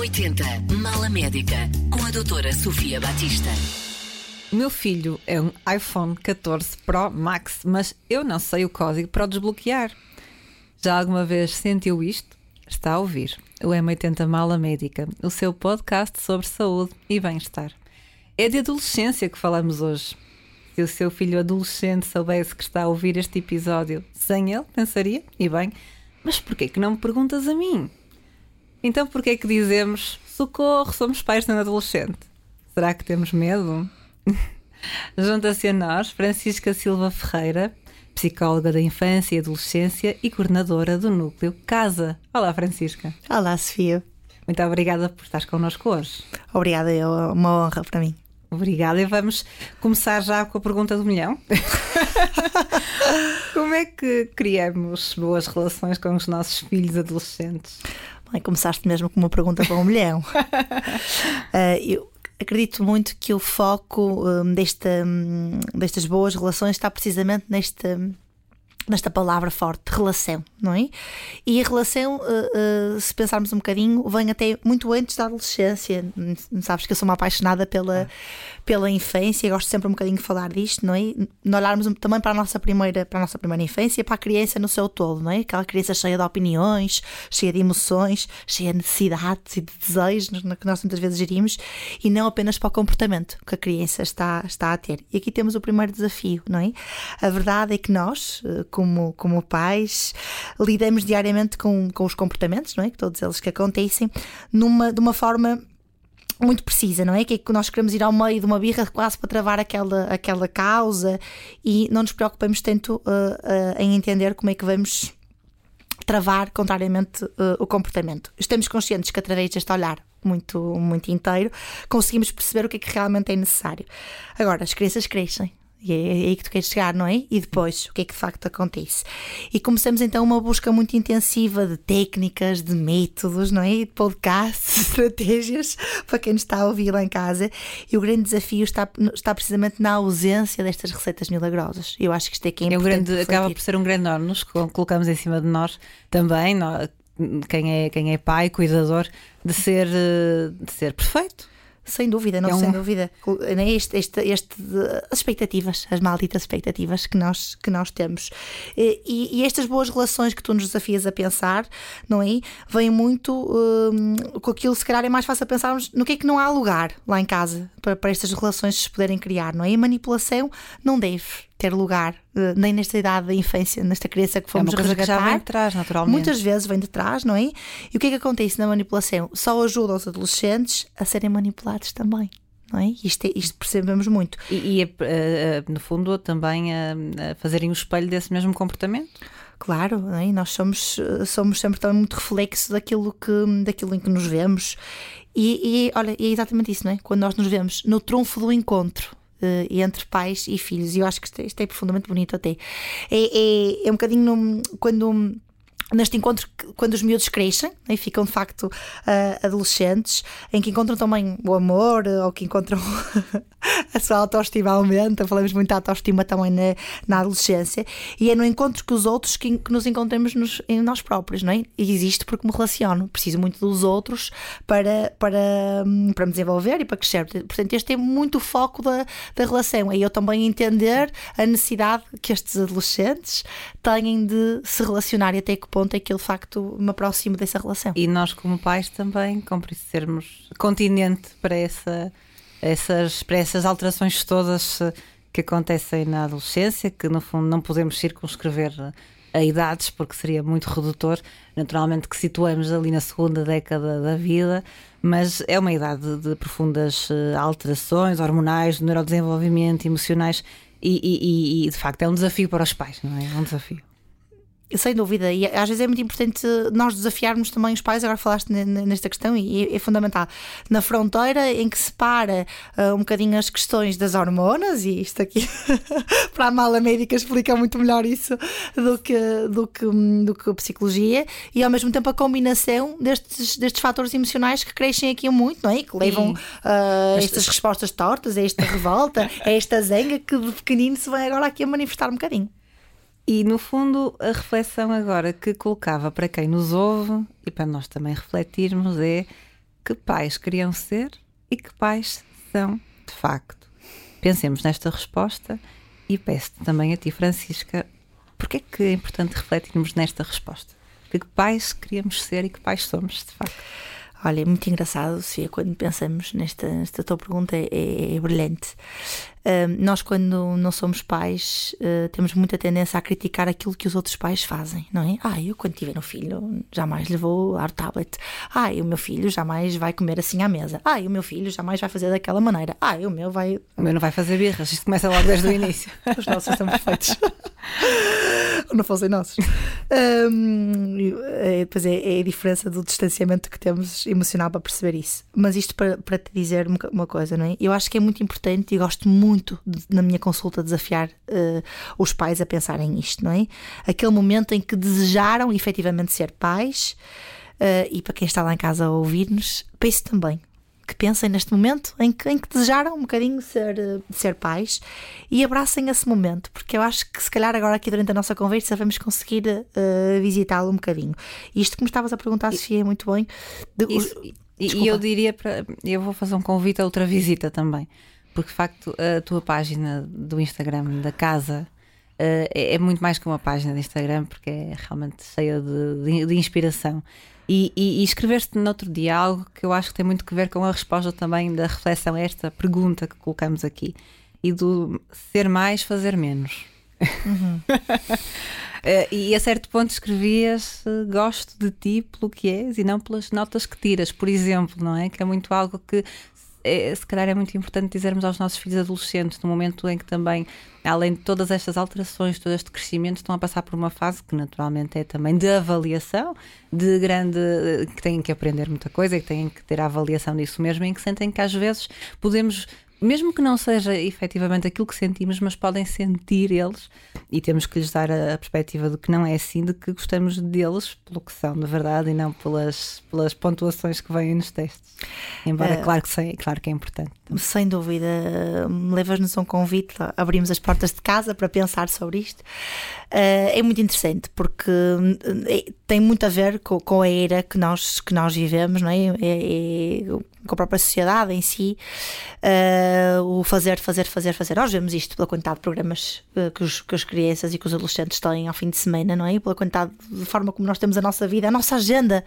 M80 Mala Médica com a doutora Sofia Batista. Meu filho é um iPhone 14 Pro Max, mas eu não sei o código para o desbloquear. Já alguma vez sentiu isto? Está a ouvir o M80 Mala Médica, o seu podcast sobre saúde e bem-estar. É de adolescência que falamos hoje. Se o seu filho adolescente soubesse que está a ouvir este episódio sem ele, pensaria, e bem, mas porquê que não me perguntas a mim? Então porquê que dizemos socorro, somos pais de um adolescente? Será que temos medo? Junta-se a nós Francisca Silva Ferreira, psicóloga da infância e adolescência e coordenadora do núcleo Casa. Olá, Francisca. Olá, Sofia. Muito obrigada por estar connosco hoje. Obrigada, é uma honra para mim. Obrigada. E vamos começar já com a pergunta do milhão. Como é que criamos boas relações com os nossos filhos adolescentes? Bem, começaste mesmo com uma pergunta para um milhão. uh, eu acredito muito que o foco um, desta, um, destas boas relações está precisamente neste nesta palavra forte, relação, não é? E a relação, uh, uh, se pensarmos um bocadinho, vem até muito antes da adolescência. Sabes que eu sou uma apaixonada pela, ah. Pela infância, gosto sempre um bocadinho de falar disto, não é? De olharmos também para a nossa primeira, para a nossa primeira infância, para a criança no seu todo, não é? Aquela criança cheia de opiniões, cheia de emoções, cheia de necessidades e de desejos que nós muitas vezes gerimos e não apenas para o comportamento que a criança está, está a ter. E aqui temos o primeiro desafio, não é? A verdade é que nós, como, como pais, lidamos diariamente com, com os comportamentos, não é? Todos eles que acontecem, numa, de uma forma muito precisa, não é? Que é que nós queremos ir ao meio de uma birra quase para travar aquela, aquela causa e não nos preocupamos tanto uh, uh, em entender como é que vamos travar contrariamente uh, o comportamento. Estamos conscientes que através deste olhar muito, muito inteiro conseguimos perceber o que é que realmente é necessário. Agora, as crianças crescem, e é, é aí que tu queres chegar, não é? E depois, o que é que de facto acontece? E começamos então uma busca muito intensiva de técnicas, de métodos, não é? De podcasts, estratégias para quem nos está a ouvir lá em casa. E o grande desafio está, está precisamente na ausência destas receitas milagrosas. Eu acho que isto é que é, é um grande, Acaba por ser um grande que colocamos em cima de nós também, quem, é, quem é pai, cuidador, de ser, de ser perfeito sem dúvida, não é um... sem dúvida. Este, este, este, as expectativas, as malditas expectativas que nós, que nós temos. E, e estas boas relações que tu nos desafias a pensar, não é? Vêm muito hum, com aquilo, se calhar é mais fácil pensarmos no que é que não há lugar lá em casa para, para estas relações se poderem criar, não é? E a manipulação não deve ter lugar, eh, nem nesta idade da infância, nesta criança que fomos é resgatar. Vem de trás, naturalmente. Muitas vezes vem de trás, não é? E o que é que acontece na manipulação? Só ajuda os adolescentes a serem manipulados também. Não é? Isto, é, isto percebemos muito. E, e uh, no fundo, também a, fazerem o espelho desse mesmo comportamento? Claro, é? nós somos, somos sempre também muito reflexo daquilo, que, daquilo em que nos vemos. E, e olha, é exatamente isso, não é? Quando nós nos vemos no trunfo do encontro, uh, entre pais e filhos. E eu acho que isto é, isto é profundamente bonito até. É, é, é um bocadinho no, quando neste encontro quando os miúdos crescem e ficam de facto uh, adolescentes, em que encontram também o amor ou que encontram a sua autoestima aumenta, falamos muito da autoestima também na, na adolescência, e é no encontro com os outros que, que nos encontramos nos, em nós próprios, não é? E existe porque me relaciono, preciso muito dos outros para, para, para me desenvolver e para crescer. Portanto, este é muito foco da, da relação, é eu também entender a necessidade que estes adolescentes têm de se relacionar e até que ponto é que eu de facto me aproximo dessa relação. E nós, como pais, também, como sermos continente para essa essas, para essas alterações todas eh, que acontecem na adolescência, que no fundo não podemos circunscrever a idades, porque seria muito redutor. Naturalmente que situamos ali na segunda década da vida, mas é uma idade de profundas eh, alterações hormonais, neurodesenvolvimento, emocionais, e, e, e de facto é um desafio para os pais, não é? É um desafio. Sem dúvida, e às vezes é muito importante nós desafiarmos também os pais. Agora falaste nesta questão e é, fundamental. Na fronteira em que separa uh, um bocadinho as questões das hormonas, e isto aqui para a mala médica explica muito melhor isso do que, do que, do que a psicologia, e ao mesmo tempo a combinação destes, destes fatores emocionais que crescem aqui muito, não é? Que levam uh, estas respostas tortas, a esta revolta, a esta zanga que de pequenino se vai agora aqui a manifestar um bocadinho. E no fundo, a reflexão agora que colocava para quem nos ouve e para nós também refletirmos é que pais queriam ser e que pais são de facto. Pensemos nesta resposta e peço também a ti, Francisca, porque é que é importante refletirmos nesta resposta? Que pais queríamos ser e que pais somos, de facto? Olha, é muito engraçado, Sofia, quando pensamos nesta, nesta tua pergunta, é, é, é brilhante. Nós, quando não somos pais, uh, temos muita tendência a criticar aquilo que os outros pais fazem, não é? Ah, eu quando tiver um filho jamais lhe vou dar o tablet. Ah, o meu filho jamais vai comer assim à mesa. Ah, o meu filho jamais vai fazer daquela maneira. Ah, o meu vai. O meu não vai fazer birras, isto começa logo desde o início. os nossos são perfeitos. Não fossem nossos. Um, é, depois é, é, a diferença do distanciamento que temos emocional para perceber isso. Mas isto para, para te dizer uma coisa, não é? Eu acho que é muito importante e gosto muito de, na minha consulta desafiar uh, os pais a pensarem isto, não é? Aquele momento em que desejaram efetivamente ser pais. Uh, e para quem está lá em casa a ouvir-nos, pense também que pensem neste momento em que, em que desejaram um bocadinho ser, eh, ser pais e abracem esse momento, porque eu acho que se calhar agora aqui durante a nossa conversa vamos conseguir visitá-lo um bocadinho. Isto que me estavas a perguntar, e, Sofia, é muito bem. De, Isso, e, eu diria para. Eu vou fazer um convite a outra visita também, porque de facto a tua página do Instagram da casa. Uh, é, é, muito mais que uma página de Instagram porque é realmente cheia de, de, de inspiração e, e, e escreveste no outro dia algo que eu acho que tem muito que ver com a resposta também da reflexão a esta pergunta que colocamos aqui e do ser mais, fazer menos. Uhum. e a certo ponto escrevias gosto de ti pelo que és e não pelas notas que tiras, por exemplo, não é? Que é muito algo que é, se calhar é muito importante dizermos aos nossos filhos adolescentes, no momento em que também, além de todas estas alterações, todo este crescimento, estão a passar por uma fase que naturalmente é também de avaliação, de grande. que têm que aprender muita coisa e que têm que ter a avaliação disso mesmo, em que sentem que às vezes podemos mesmo que não seja efetivamente aquilo que sentimos, mas podem sentir eles e temos que lhes dar a, perspectiva de que não é assim, de que gostamos deles pelo que são, de verdade, e não pelas, pelas pontuações que vêm nos testes. Embora, uh, claro, que claro que é importante. Sem dúvida, levas-nos um convite, abrimos as portas de casa para pensar sobre isto. Uh, é muito interessante porque tem muito a ver com, com, a era que nós, que nós vivemos, não é? é, é com a própria sociedade em si, uh, o fazer, fazer, fazer, fazer. Nós vemos isto pela quantidade de programas uh, que, os, que as crianças e que os adolescentes têm ao fim de semana, não é? E pela quantidade de forma como nós temos a nossa vida, a nossa agenda.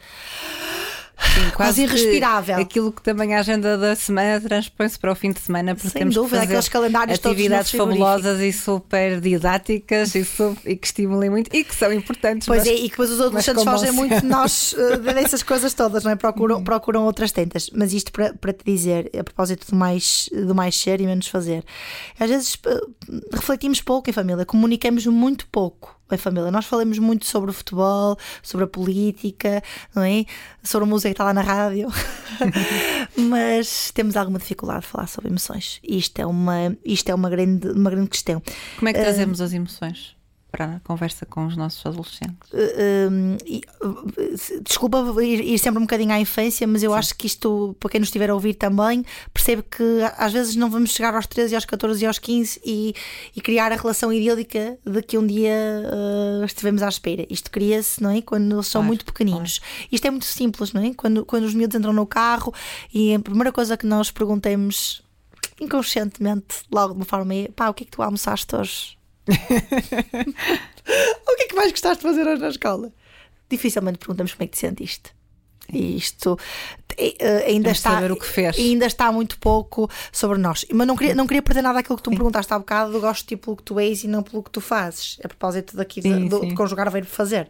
Sim, quase irrespirável. Aquilo que também a agenda da semana transpõe-se para o fim de semana, porque Sem temos dúvida, que fazer calendários atividades fabulosas e super didáticas e, super, e, que estimulem muito e que são importantes. Pois mas, é, e que depois os adolescentes fazem muito de nós uh, dessas coisas todas, não é? Procuram, uhum. procuram outras tentas. Mas isto para, para te dizer, a propósito do mais, do mais ser e menos fazer, às vezes uh, refletimos pouco em família, comunicamos muito pouco em família. Nós falamos muito sobre o futebol, sobre a política, não é? Sobre a música que está lá na rádio, mas temos alguma dificuldade de falar sobre emoções. Isto é uma, isto é uma, grande, uma grande questão. Como é que trazemos uh, as emoções? Para a conversa com os nossos adolescentes? Uh, uh, desculpa ir, ir, sempre um bocadinho à infância, mas eu Sim. acho que isto, para quem nos estiver a ouvir também, percebe que às vezes não vamos chegar aos 13, aos 14 e aos 15 e, e criar a relação idílica de que um dia uh, estivemos à espera. Isto cria-se, não é? Quando eles são claro, muito pequeninos. Claro. Isto é muito simples, não é? Quando, quando os miúdos entram no carro e a primeira coisa que nós perguntemos inconscientemente, logo de uma forma é pá, o que é que tu almoçaste hoje? o que é que mais gostaste de fazer hoje na escola? Dificilmente perguntamos como é que te sentiste. E isto uh, ainda está ainda está muito pouco sobre nós. Mas não queria, não queria perder nada daquilo que tu me perguntaste há bocado, do gosto tipo pelo que tu és e não pelo que tu fazes. A propósito daqui sim, de, de, conjugar o verbo fazer.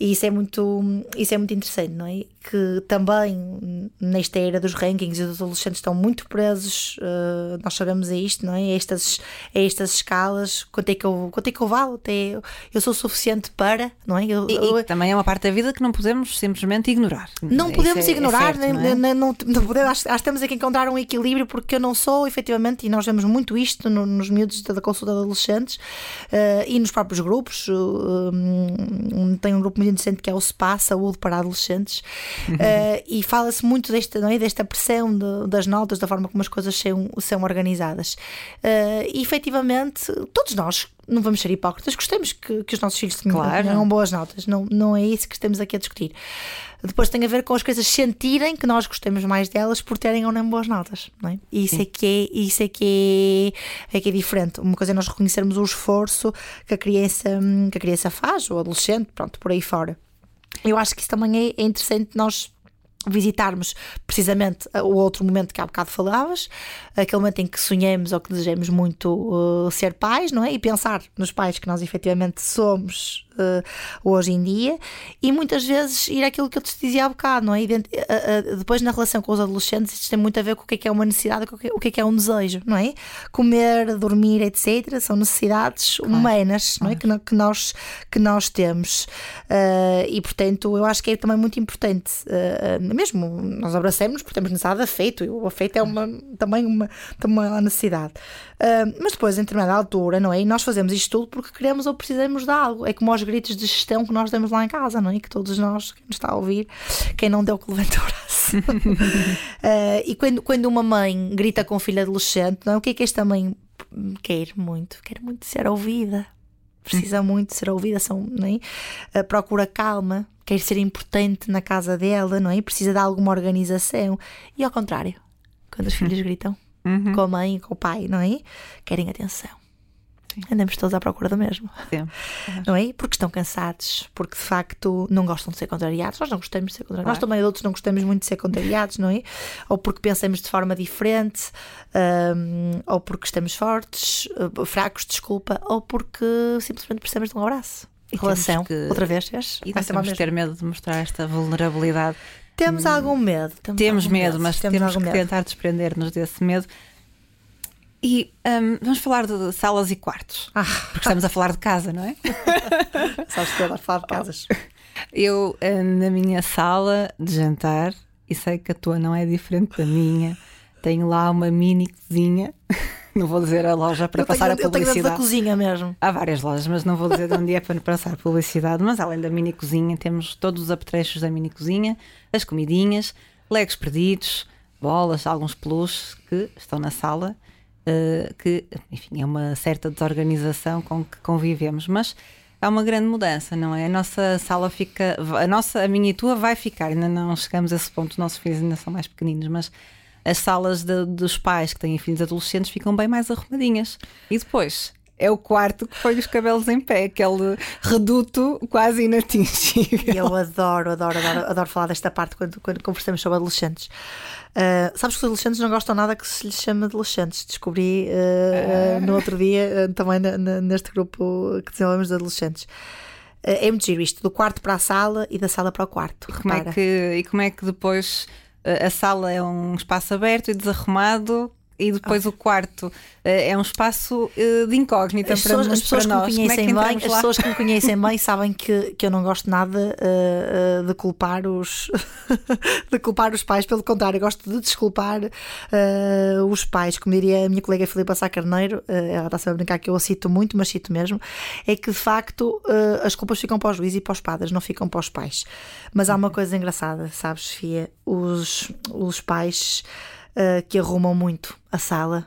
E isso é muito, isso é muito interessante, não é? Que também nesta era dos rankings os adolescentes estão muito presos, uh, nós sabemos a isto, não é? A estas, a estas escalas, quanto é que eu, quanto é que eu valo? Até eu sou suficiente para, não é? Eu, e, eu, e também é uma parte da vida que não podemos simplesmente ignorar. Não podemos é, é ignorar, é nem, não, é? não, não podemos, acho, acho que temos aqui que encontrar um equilíbrio porque eu não sou, efetivamente, e nós vemos muito isto no, nos miúdos da consulta de adolescentes uh, e nos próprios grupos. Uh, um, tem um grupo muito interessante que é o SPA, Saúde para Adolescentes, uh, e fala-se muito desta, não é, desta pressão de, das notas, da forma como as coisas são, são organizadas. Uh, e efetivamente, todos nós não vamos ser hipócritas, gostamos que, que os nossos filhos tenham, Claro. tenham boas notas, não, não é isso que estamos aqui a discutir. Depois tem a ver com as coisas sentirem que nós gostamos mais delas por terem ou não boas notas, não é? E isso é que é, isso é que é, é que é diferente. Uma coisa é nós reconhecermos o esforço que a criança, que a criança faz, o adolescente, pronto, por aí fora. Eu acho que isso também é, é interessante nós visitarmos precisamente uh, o outro momento que há bocado falavas, aquele momento em que sonhamos ou que desejamos muito uh, ser pais, não é? E pensar nos pais que nós efetivamente somos hoje em dia e muitas vezes ir àquilo que eu te dizia há bocado, não é? Uh, uh, depois na relação com os adolescentes isto tem muito a ver com o que é que é uma necessidade, com o que é- que é que é um desejo, não é? Comer, dormir, etc. São necessidades humanas, não é? Que, nós, que nós temos. E portanto eu acho que é também muito importante, mesmo nós abracemos porque temos necessidade de afeto, e o afeto é uma, também uma, também uma necessidade. Mas depois, em determinada altura, não é? E nós fazemos isto tudo porque queremos ou precisamos de algo. É como aos gritos de gestão que nós damos lá em casa, não é? Que todos nós, quem nos está a ouvir, quem não deu que levanta o braço. Uh, e quando, quando uma mãe grita com um filho adolescente, não é? o que é que esta mãe quer muito? Quer muito ser ouvida. Precisa muito de ser ouvida, são, não é? Uh, procura calma, quer ser importante na casa dela, não é? Precisa de alguma organização. E ao contrário, quando os filhos gritam Uhum. com a mãe e com o pai, não é? Querem atenção. Andamos todos à procura do mesmo, Sempre. não é? Porque estão cansados, porque de facto não gostam de ser contrariados. Nós não gostamos de ser contrariados. Nós Claro. também adultos não gostamos muito de ser contrariados, não é? Ou porque pensamos de forma diferente, hum, ou porque estamos fortes, uh, fracos, desculpa, ou porque simplesmente precisamos de um abraço. E Relação, temos que- outra vez, vês? E mais temos ter medo de mostrar esta vulnerabilidade. Temos algum medo. Temos algum medo, mas temos, algum que medo. tentar desprender-nos desse medo. E hum, vamos falar de salas e quartos. Ah, Porque estamos a falar de casa, não é? sabes que adoro falar de casas. Eu, hum, na minha sala de jantar, e sei que a tua não é diferente da minha, tenho lá uma mini cozinha. Não vou dizer a loja para eu tenho, passar a eu tenho da publicidade. cozinha mesmo. Há várias lojas, mas não vou dizer de onde é para passar publicidade. Mas além da mini cozinha, temos todos os apetrechos da mini cozinha, as comidinhas, legos perdidos, bolas, alguns peluches que estão na sala, eh, que, enfim, é uma certa desorganização com que convivemos. Mas há uma grande mudança, não é? A nossa sala fica, a nossa, a minha e tua vai ficar, ainda não chegamos a esse ponto, os nossos filhos ainda são mais pequeninos, mas as salas de- dos pais que têm filhos adolescentes ficam bem mais arrumadinhas. E depois é o quarto que põe os cabelos em pé, aquele reduto quase inatingível. E eu adoro, adoro, adoro, adoro falar desta parte quando, quando conversamos sobre adolescentes. Uh, sabes que os adolescentes não gostam nada que se lhes chame adolescentes. Descobri uh, uh, no outro dia, uh, também na- na- neste grupo que desenvolvemos de adolescentes. É muito giro isto, do quarto para a sala e da sala para o quarto. Como é que, e como é que depois a sala é um espaço aberto e desarrumado e depois o quarto eh, é um espaço eh, de incógnita As para, pessoas, nós, as pessoas para que me nós. É conhecem que bem, as pessoas que me conhecem bem sabem que, que eu não gosto nada uh, uh, de culpar os de culpar os pais, pelo contrário, gosto de desculpar uh, os pais, como diria a minha colega Filipa Sá Carneiro, uh, ela está sempre a brincar que eu a cito muito, mas cito mesmo, é que de facto uh, as culpas ficam para os juízes e para os padres, não ficam para os pais. Mas há uma coisa engraçada, sabes, Sofia? Os, os pais uh, que arrumam muito a sala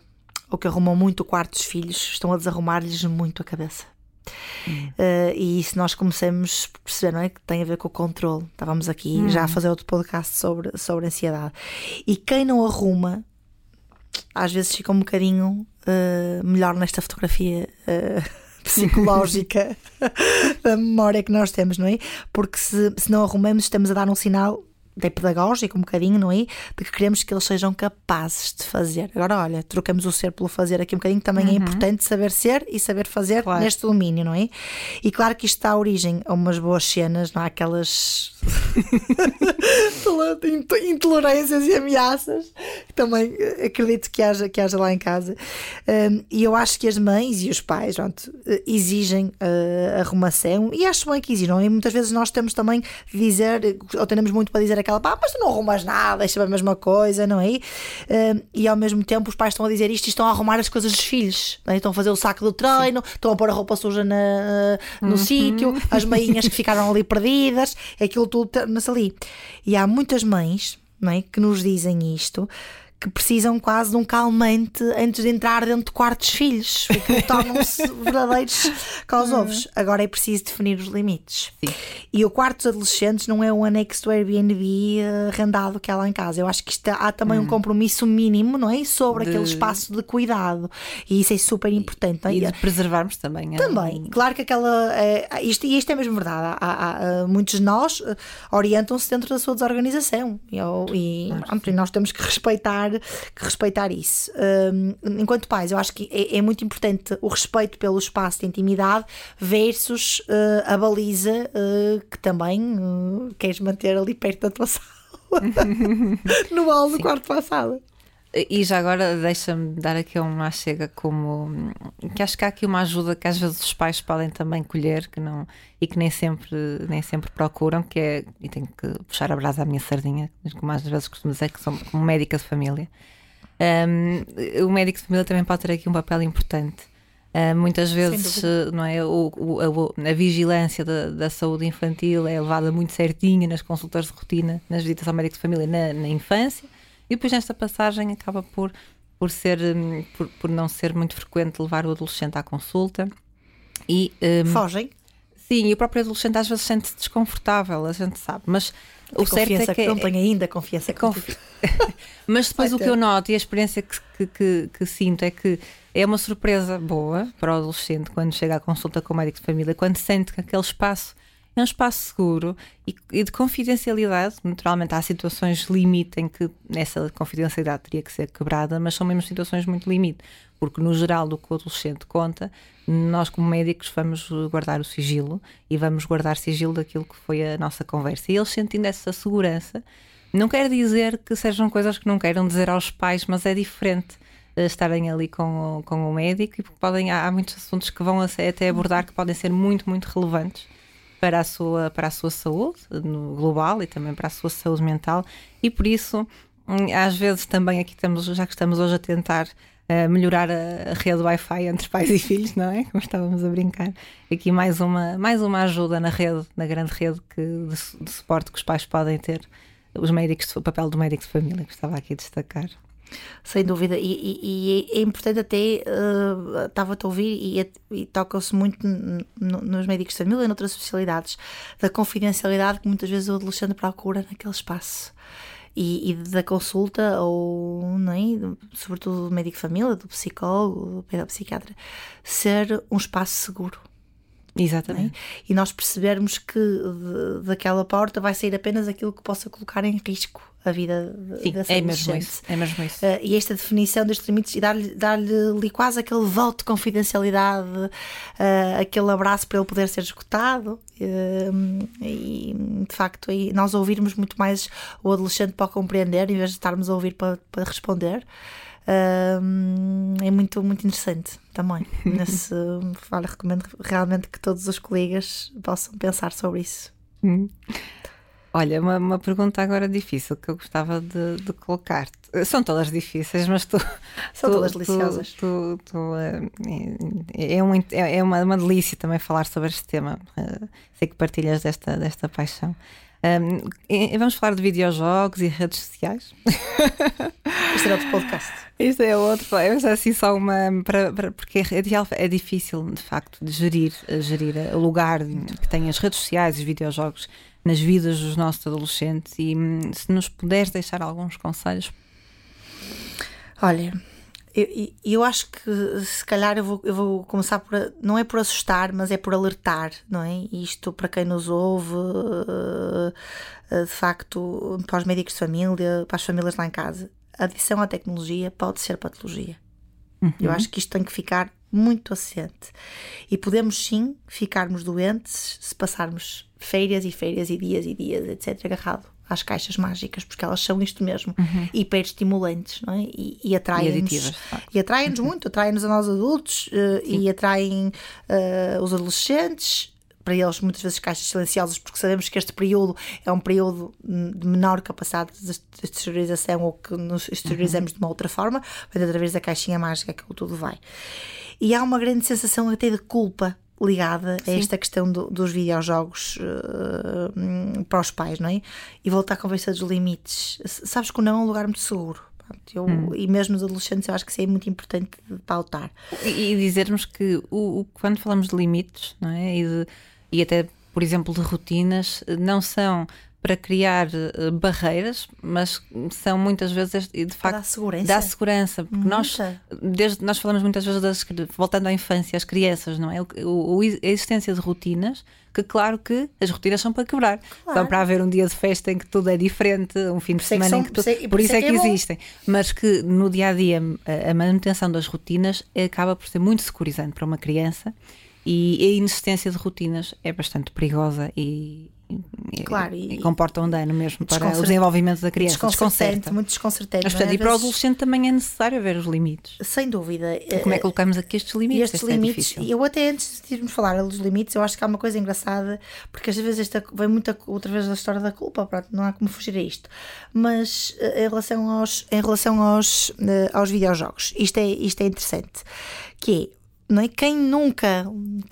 ou que arrumam muito o quarto dos filhos estão a desarrumar-lhes muito a cabeça. Uh, e isso nós começamos a perceber, não é? Que tem a ver com o controle. Estávamos aqui já a fazer outro podcast sobre, sobre ansiedade. E quem não arruma, às vezes fica um bocadinho uh, melhor nesta fotografia. uh, psicológica da memória que nós temos, não é? Porque se, se não arrumamos, estamos a dar um sinal até pedagógico, um bocadinho, não é? De que queremos que eles sejam capazes de fazer. Agora, olha, trocamos o ser pelo fazer aqui um bocadinho, também é importante saber ser e saber fazer Claro. neste domínio, não é? E claro que isto dá origem a umas boas cenas, não há aquelas intolerâncias e ameaças que também eh, acredito que haja, que haja lá em casa. Um, e eu acho que as mães e os pais pronto, eh, exigem eh, arrumação e acho bem que exigem, é? E muitas vezes nós temos também de dizer, ou temos muito para dizer aquela, pá, mas tu não arrumas nada, isto é a mesma coisa, não é? Um, e ao mesmo tempo os pais estão a dizer isto e estão a arrumar as coisas dos filhos, é? estão a fazer o saco do treino, estão a pôr a roupa suja na, no sítio, as meinhas que ficaram ali perdidas, aquilo tudo torna-se ali. E há muitas mães não é, que nos dizem isto. Que precisam quase de um calmante antes de entrar dentro do quarto dos filhos, porque tornam-se verdadeiros caos-ovos. Agora é preciso definir os limites. Sim. E o quarto dos adolescentes não é um anexo do Airbnb eh, arrendado que há lá em casa. Eu acho que isto, há também um compromisso mínimo, não é? Sobre De- aquele espaço de cuidado. E isso é super importante. não é? E de preservarmos também. a- Também, claro que aquela. É, isto, e isto é mesmo verdade. Há, há- há- muitos de nós eh, orientam-se dentro da sua desorganização e, eu- e, pronto, e nós temos que respeitar, que respeitar isso. Hum, enquanto pais, eu acho que é, é muito importante o respeito pelo espaço de intimidade versus eh, a baliza eh, que também eh, queres manter ali perto da tua sala. no hall do quarto para a sala. E já agora deixa-me dar aqui uma chega como que acho que há aqui uma ajuda que às vezes os pais podem também colher que não, e que nem sempre, nem sempre procuram, que é, e tenho que puxar a brasa à minha sardinha, como às vezes costumo dizer que sou como médica de família. Um, o médico de família também pode ter aqui um papel importante. Uh, muitas vezes não é, o, o- a, a vigilância da, da saúde infantil é levada muito certinha nas consultas de rotina, nas visitas ao médico de família na, na infância, e depois nesta passagem acaba por, por, ser, hum, por, por não ser muito frequente levar o adolescente à consulta. E, hum, Fogem. sim, e o próprio adolescente às vezes sente-se desconfortável, a gente sabe, mas o A certo confiança é que. que não tem ainda, confiança que Confi- Mas depois Vai o que eu noto e a experiência que, que, que- que sinto é que é uma surpresa boa para o adolescente quando chega à consulta com o médico de família, quando sente que aquele espaço é um espaço seguro e, e de confidencialidade. Naturalmente, há situações limite em que essa confidencialidade teria que ser quebrada, mas são mesmo situações muito limite, porque no geral do que o adolescente conta, nós como médicos vamos guardar o sigilo e vamos guardar sigilo daquilo que foi a nossa conversa. E eles sentindo essa segurança, não quer dizer que sejam coisas que não queiram dizer aos pais, mas é diferente eh, estarem ali com o, com o médico e porque podem, há, há muitos assuntos que vão até até abordar que podem ser muito, muito relevantes para a sua, para a sua saúde global e também para a sua saúde mental e por isso hum, às vezes também aqui estamos, já que estamos hoje a tentar eh, melhorar a, a rede Wi-Fi entre pais e filhos, não é? Como estávamos a brincar. Aqui mais uma, mais uma ajuda na rede, na grande rede que, de, de suporte que os pais podem ter, os médicos, o papel do médico de família, que estava aqui a destacar. Sem dúvida, e, e- e é importante até, eh, estava-te a ouvir e, e toca-se muito nos médicos de família e noutras especialidades, da confidencialidade que muitas vezes o adolescente procura naquele espaço. E, e da consulta, ou não é? sobretudo do médico de família, do psicólogo, do pedopsiquiatra, ser um espaço seguro. é? Exatamente. E nós percebermos que de- daquela porta vai sair apenas aquilo que possa colocar em risco a vida Sim, desse é mesmo isso. É mesmo isso. Uh, e esta definição destes limites e dar-lhe ali quase aquele voto de confidencialidade, uh, aquele abraço para ele poder ser escutado. uh, e de facto, aí nós ouvirmos muito mais o adolescente para compreender em vez de estarmos a ouvir para, para responder. uh, é muito, muito interessante também. Nesse, olha, recomendo realmente que todos os colegas possam pensar sobre isso. Olha, uma, uma pergunta agora difícil que eu gostava de, de colocar-te. São todas difíceis, mas tu. São tu- todas deliciosas. Tu, tu, eh, é, é um- é uma, uma delícia também falar sobre este tema. Eh, sei que partilhas desta, desta paixão. Um, vamos falar de videojogos e redes sociais. Este era outro podcast. Isto é outro, é assim só uma. Para, para- porque é, é difícil, de facto, de gerir, eh, gerir o lugar que tem as redes sociais e os videojogos nas vidas dos nossos adolescentes. E hum, se nos puderes deixar alguns conselhos. Olha, eu, eu- acho que se calhar eu vou, eu vou começar por. Não é por assustar, mas é por alertar, não é? Isto para quem nos ouve, eh, de facto, para os médicos de família, para as famílias lá em casa. A adição à tecnologia pode ser patologia. Eu acho que isto tem que ficar muito assente. E podemos sim ficarmos doentes se passarmos férias e férias e dias e dias, etc., agarrado às caixas mágicas, porque elas são isto mesmo, hiperestimulantes, não é? E, e E atraem-nos. E atraem-nos muito, atraem-nos a nós adultos eh, e atraem eh, os adolescentes. Para eles, muitas vezes, caixas silenciosas, porque sabemos que este período é um período hum, de menor capacidade de exteriorização ou que nos exteriorizamos de uma outra forma, mas através da caixinha mágica que tudo vai. E há uma grande sensação até de culpa ligada a esta questão do- dos videojogos hum, para os pais, não é? E voltar à conversa dos limites. Sabes que o não é um lugar muito seguro. Eu, E mesmo nos adolescentes, eu acho que isso é muito importante de pautar. E, e dizermos que o, o, quando falamos de limites, não é? E, de, e até, por exemplo, de rotinas, não são para criar uh, barreiras, mas são muitas vezes de facto dá segurança. dá segurança porque Muita. nós desde nós falamos muitas vezes das, voltando à infância as crianças não é o, o, a existência de rotinas que claro que as rotinas são para quebrar Claro. são para haver um dia de festa em que tudo é diferente um fim de é que semana são- em que tudo, por isso é- por isso é que, é bom. existem mas que no dia a dia a, manutenção das rotinas acaba por ser muito securizante para uma criança e a inexistência de rotinas é bastante perigosa e, e- Claro, e, e- comporta um dano mesmo para o desenvolvimimento da criança. Desconcertante, Desconcerta. muito desconcertante. Mas, não é? portanto, e para o adolescente também é necessário ver os limites. Sem dúvida. E como é que colocamos aqui estes E limites? estes Este é limites, difícil. eu até antes de irmos falar dos limites, eu acho que há uma coisa engraçada, porque às vezes esta vem muita, outra vez da história da culpa, pronto, não há como fugir a isto. Mas eh, em relação aos, em relação aos, eh, aos videojogos, isto é, isto é interessante, que é, não é? Quem nunca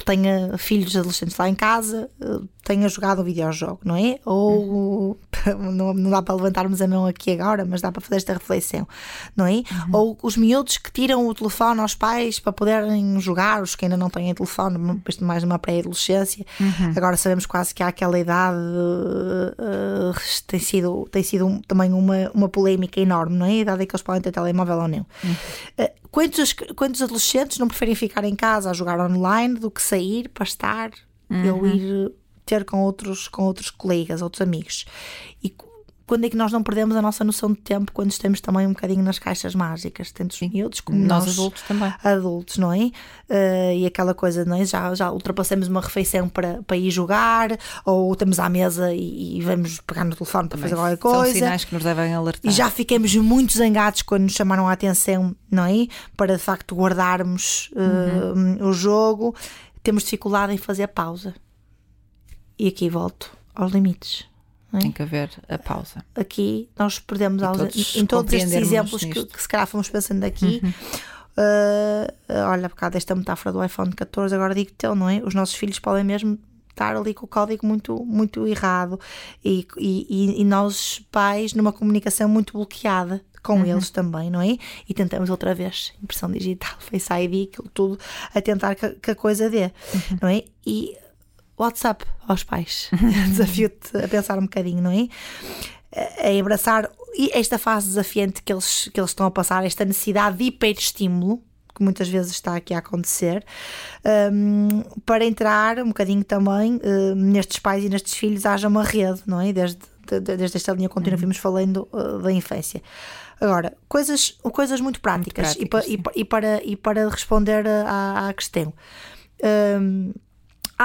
tenha filhos adolescentes lá em casa eh, tenha jogado um videojogo, não é? Ou não, não dá para levantarmos a mão aqui agora, mas dá para fazer esta reflexão, não é? Ou os miúdos que tiram o telefone aos pais para poderem jogar, os que ainda não têm telefone, mais numa pré-adolescência. Agora sabemos quase que há aquela idade, eh, tem sido, tem sido um- também uma, uma polémica enorme, não é? A idade em que eles podem ter telemóvel ou não. Eh, Quantos, quantos adolescentes não preferem ficar em casa a jogar online do que sair para estar ou ir ter com outros, com outros colegas, outros amigos? E quando é que nós não perdemos a nossa noção de tempo quando estamos também um bocadinho nas caixas mágicas, tanto os miúdos como Nós, nós, adultos também. adultos, não é? Eh, e aquela coisa, não é? Já, já ultrapassamos uma refeição para, para ir jogar, ou estamos à mesa e, e vamos pegar no telefone para fazer qualquer São coisa. sinais que nos devem alertar. E já ficamos muito zangados quando nos chamaram a atenção, não é? Para de facto guardarmos Uhum. eh, o jogo. Temos dificuldade em fazer pausa. E aqui volto aos limites. é? Tem que haver a pausa. Aqui nós perdemos E aos, todos em todos estes exemplos que, que se calhar fomos pensando aqui. eh, olha, por causa desta metáfora do iPhone 14, agora digo teu, não é? Os nossos filhos podem mesmo estar ali com o código muito, muito errado e, e, e- e nós, pais, numa comunicação muito bloqueada com Uhum. eles também, não é? E tentamos outra vez impressão digital, Face ID, aquilo tudo, a tentar que, que a coisa dê, Uhum. não é? E WhatsApp aos pais, desafio-te a pensar um bocadinho, não é? a abraçar e esta fase desafiante que eles, que eles estão a passar, esta necessidade de hiperestímulo que muitas vezes está aqui a acontecer, hum, para entrar um bocadinho também hum, nestes pais e nestes filhos haja uma rede, não é? Desde, de- de- desde esta linha contínua que vimos falando uh, da infância. Agora, coisas, coisas muito práticas, e, pa- práticas, e pa- e para, e para responder à, à questão. Hum,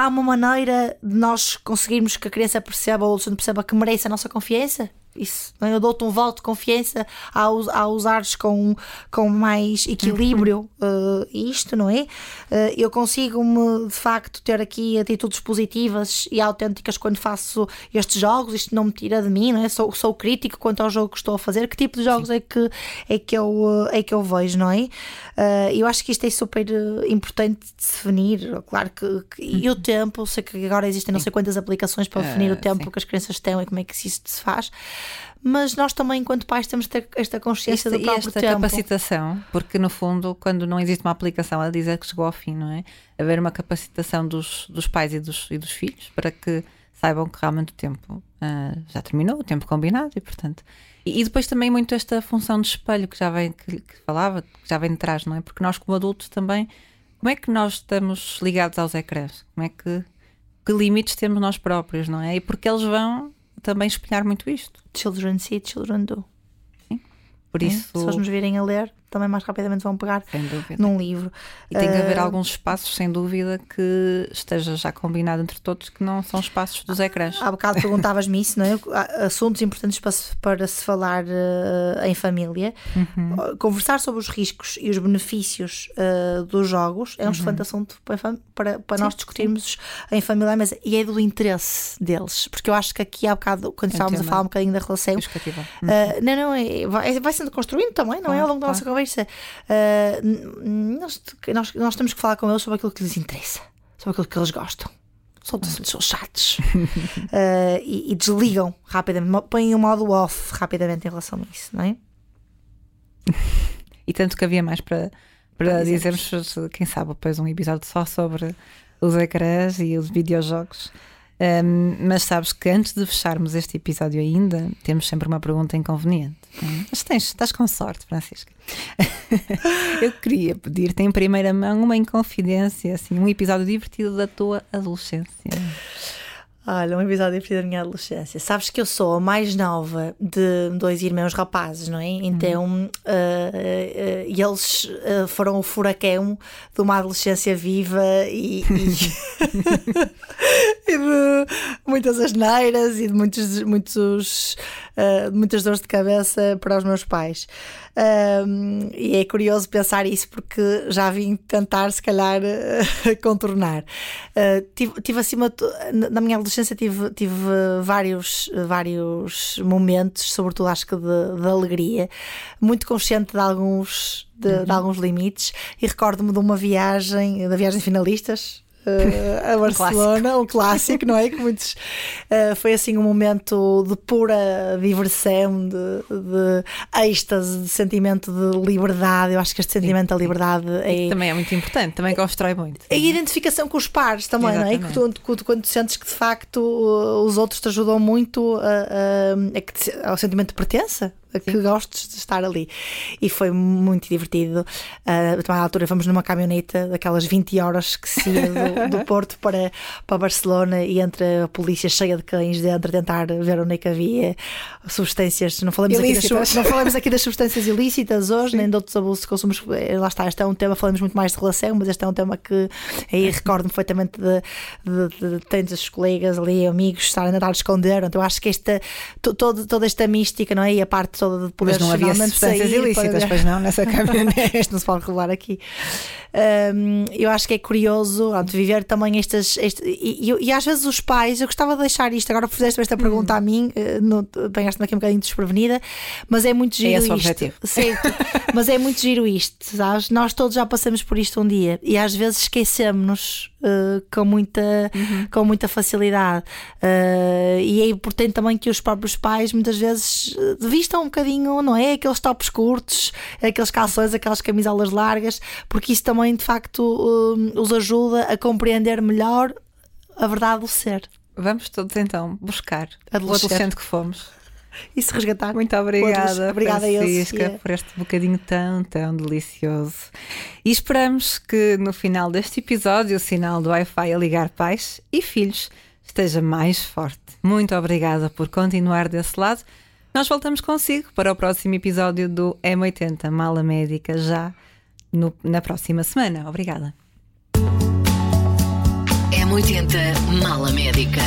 há uma maneira de nós conseguirmos que a criança perceba ou o adolescente perceba que merece a nossa confiança? Isso, é? eu dou-te um voto de confiança a, us- a usares com, com mais equilíbrio eh, isto, não é? Eh, eu consigo-me de facto ter aqui atitudes positivas e autênticas quando faço estes jogos, isto não me tira de mim, não é? Sou, sou crítico quanto ao jogo que estou a fazer, que tipo de jogos é que, é, que eu, eh, é que eu vejo, não é? Eh, eu acho que isto é super importante de definir, claro que, que- e o tempo, sei que agora existem não sei quantas aplicações para definir o Eh, tempo sim. que as crianças têm e como é que isso se faz, mas nós também, enquanto pais, temos de ter esta consciência Esta, do próprio esta tempo. capacitação, porque no fundo, quando não existe uma aplicação a dizer que chegou ao fim, não é? Haver uma capacitação dos, dos pais e dos, e dos filhos para que saibam que realmente o tempo ah, já terminou, o tempo combinado e portanto. E, e depois também muito esta função de espelho que já vem, que, que falava, que já vem de trás, não é? Porque nós, como adultos, também, como é que nós estamos ligados aos ecrãs? Como é que, que limites temos nós próprios, não é? E porque eles vão também espelhar muito isto. Children see, children do. Por é? isso, Se nos virem a ler, também mais rapidamente vão pegar num livro. E tem que haver Ah, alguns espaços, sem dúvida, que esteja já combinado entre todos que não são espaços dos ecrãs. Há bocado perguntavas-me isso, não é? Assuntos importantes para se, para se falar eh, em família. Uhum. Conversar sobre os riscos e os benefícios eh, dos jogos é um excelente assunto para, para, para nós discutirmos em família, mas e é do interesse deles, porque eu acho que aqui há bocado, quando estávamos a falar um bocadinho da relação, Os cativar. Uh, não, não, é, vai, vai sendo construído também, não é? Ao longo da nossa claro. Conversa. Uh, n- nós, nós, nós temos que falar com eles sobre aquilo que lhes interessa, sobre aquilo que eles gostam. São, chatos Uh, e, e desligam rapidamente, põem o modo off rapidamente em relação a isso, não é? e tanto que havia mais para, para dizermos, quem sabe, depois um episódio só sobre os ecrãs e os videojogos. Um, mas sabes que antes de fecharmos este episódio ainda, temos sempre uma pergunta inconveniente. É? Mas tens, estás com sorte, Francisca. Eu queria pedir-te em primeira mão uma inconfidência, assim, um episódio divertido da tua adolescência. Olha, um episódio divertido da minha adolescência. Sabes que eu sou a mais nova de dois irmãos rapazes, não é? Então, uhum. uh, uh, eles uh, foram o furacão de uma adolescência viva e, e, e de muitas asneiras e de muitos, muitos, muitas dores de cabeça para os meus pais. Um, e é curioso pensar isso porque já vim tentar, se calhar, contornar. Uh, tive, tive acima, na minha adolescência, tive, tive vários, vários momentos, sobretudo acho que de, de alegria, muito consciente de alguns, de, uhum. de alguns limites, e recordo-me de uma viagem, da viagem finalistas, uh, a Barcelona, um clássico. clássico, não é? Que muitos uh, foi assim um momento de pura diversão, de, de êxtase, de sentimento de liberdade. Eu acho que este sentimento da liberdade é. Também é muito importante, também constrói muito. A identificação com os pares também, Exatamente. não é? Que tu, quando sentes que de facto os outros te ajudam muito a, a, a ao sentimento de pertença que Sim. gostes de estar ali. E foi muito divertido. Uh, a altura fomos numa caminhoneta daquelas 20 horas que se ia do, do, Porto para, para Barcelona e entre a polícia cheia de cães dentro a tentar ver onde é que havia substâncias. Não falamos, aqui das, não falamos aqui das substâncias ilícitas hoje, Sim. nem de outros abusos de consumos. Eh, lá está, este é um tema, falamos muito mais de relação, mas este é um tema que aí recordo-me perfeitamente de, de, de, de tantos colegas ali, amigos, estarem a tentar esconder. Então eu acho que esta, todo, toda esta mística, não é? E a parte toda de poder Mas não havia substâncias ilícitas, pois não, nessa caminhonete. Isto não se pode revelar aqui. Um, eu acho que é curioso pronto, viver também estas. Este, e, e, e, às vezes os pais, eu gostava de deixar isto, agora fizeste esta pergunta hum. a mim, uh, apanhaste-me aqui um bocadinho desprevenida, mas é muito giro é isto. Objetivo. Certo, mas é muito giro isto, sabes? Nós todos já passamos por isto um dia e às vezes esquecemos-nos uh, com, muita, uhum. com muita facilidade. Uh, e é importante também que os próprios pais muitas vezes vistam um bocadinho, não é? Aqueles tops curtos, aqueles calções, aquelas camisolas largas, porque isso também de facto uh, os ajuda a compreender melhor a verdade do ser. Vamos todos então buscar o adolescente que fomos. E se resgatar. Muito obrigada, obrigada Francisca, por este bocadinho tão, tão delicioso. E esperamos que no final deste episódio o sinal do Wi-Fi a ligar pais e filhos esteja mais forte. Muito obrigada por continuar desse lado. Nós voltamos consigo para o próximo episódio do M80 Mala Médica já no, na próxima semana. Obrigada. M80 Mala Médica.